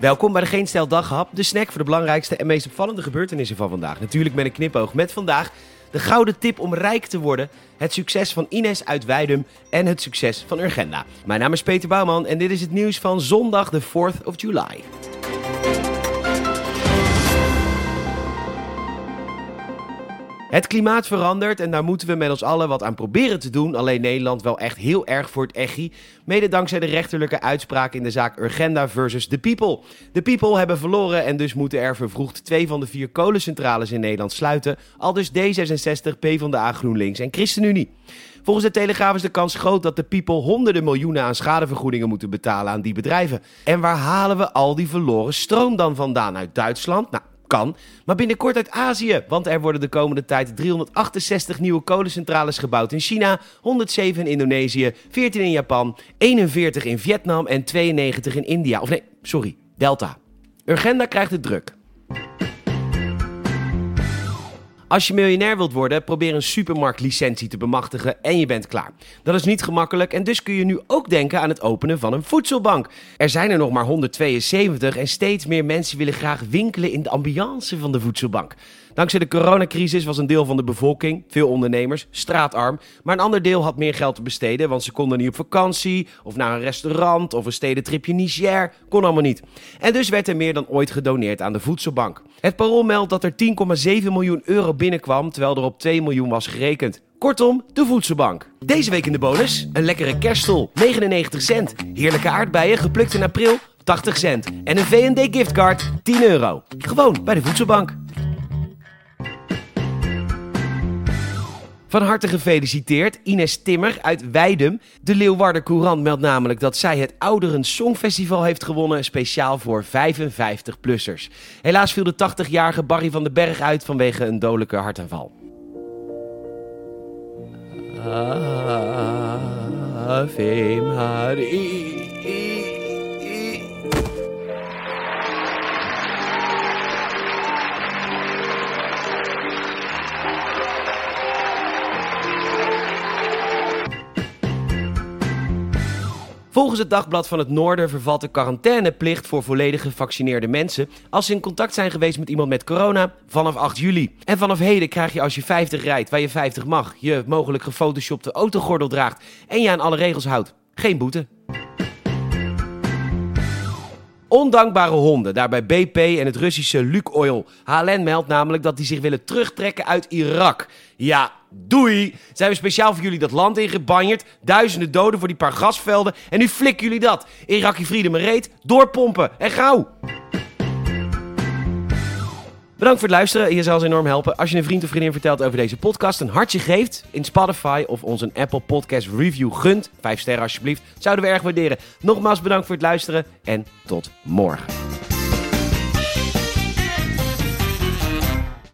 Welkom bij de Geen Stel Daghap, de snack voor de belangrijkste en meest opvallende gebeurtenissen van vandaag. Natuurlijk met een knipoog met vandaag de gouden tip om rijk te worden, het succes van Ines uit Weidum en het succes van Urgenda. Mijn naam is Peter Bouwman en dit is het nieuws van zondag de 4th of July. Het klimaat verandert en daar moeten we met ons allen wat aan proberen te doen. Alleen Nederland wel echt heel erg voor het echi. Mede dankzij de rechterlijke uitspraak in de zaak Urgenda versus The People. De People hebben verloren en dus moeten er vervroegd twee van de vier kolencentrales in Nederland sluiten. Al dus D66, PvdA, GroenLinks en ChristenUnie. Volgens de Telegraaf is de kans groot dat de people honderden miljoenen aan schadevergoedingen moeten betalen aan die bedrijven. En waar halen we al die verloren stroom dan vandaan? Uit Duitsland? Nou, kan. Maar binnenkort uit Azië, want er worden de komende tijd 368 nieuwe kolencentrales gebouwd in China, 107 in Indonesië, 14 in Japan, 41 in Vietnam en 92 in India. Of nee, sorry, Delta. Urgenda krijgt het druk. Als je miljonair wilt worden, probeer een supermarktlicentie te bemachtigen en je bent klaar. Dat is niet gemakkelijk en dus kun je nu ook denken aan het openen van een voedselbank. Er zijn er nog maar 172 en steeds meer mensen willen graag winkelen in de ambiance van de voedselbank. Dankzij de coronacrisis was een deel van de bevolking, veel ondernemers, straatarm. Maar een ander deel had meer geld te besteden, want ze konden niet op vakantie of naar een restaurant of een stedentripje Niger. Kon allemaal niet. En dus werd er meer dan ooit gedoneerd aan de voedselbank. Het parool meldt dat er 10,7 miljoen euro binnenkwam, terwijl er op 2 miljoen was gerekend. Kortom, de voedselbank. Deze week in de bonus, een lekkere kerststol, 99 cent. Heerlijke aardbeien, geplukt in april, 80 cent. En een V&D giftcard, 10 euro. Gewoon bij de voedselbank. Van harte gefeliciteerd, Ines Timmer uit Weidum. De Leeuwarder Courant meldt namelijk dat zij het Ouderen Songfestival heeft gewonnen, speciaal voor 55-plussers. Helaas viel de 80-jarige Barry van den Berg uit vanwege een dodelijke hartaanval. Volgens het Dagblad van het Noorden vervalt de quarantaineplicht voor volledig gevaccineerde mensen als ze in contact zijn geweest met iemand met corona vanaf 8 juli. En vanaf heden krijg je als je 50 rijdt, waar je 50 mag, je mogelijk gefotoshopte autogordel draagt en je aan alle regels houdt, geen boete. Ondankbare honden, daarbij BP en het Russische Lukoil. HLN meldt namelijk dat die zich willen terugtrekken uit Irak. Ja, doei! Zijn we speciaal voor jullie dat land ingebanjerd. Duizenden doden voor die paar gasvelden. En nu flikken jullie dat. Iraki Freedom reet, doorpompen en gauw! Bedankt voor het luisteren. Je zal ons enorm helpen als je een vriend of vriendin vertelt over deze podcast. Een hartje geeft in Spotify of ons een Apple Podcast Review gunt. Vijf sterren alsjeblieft. Zouden we erg waarderen. Nogmaals bedankt voor het luisteren en tot morgen.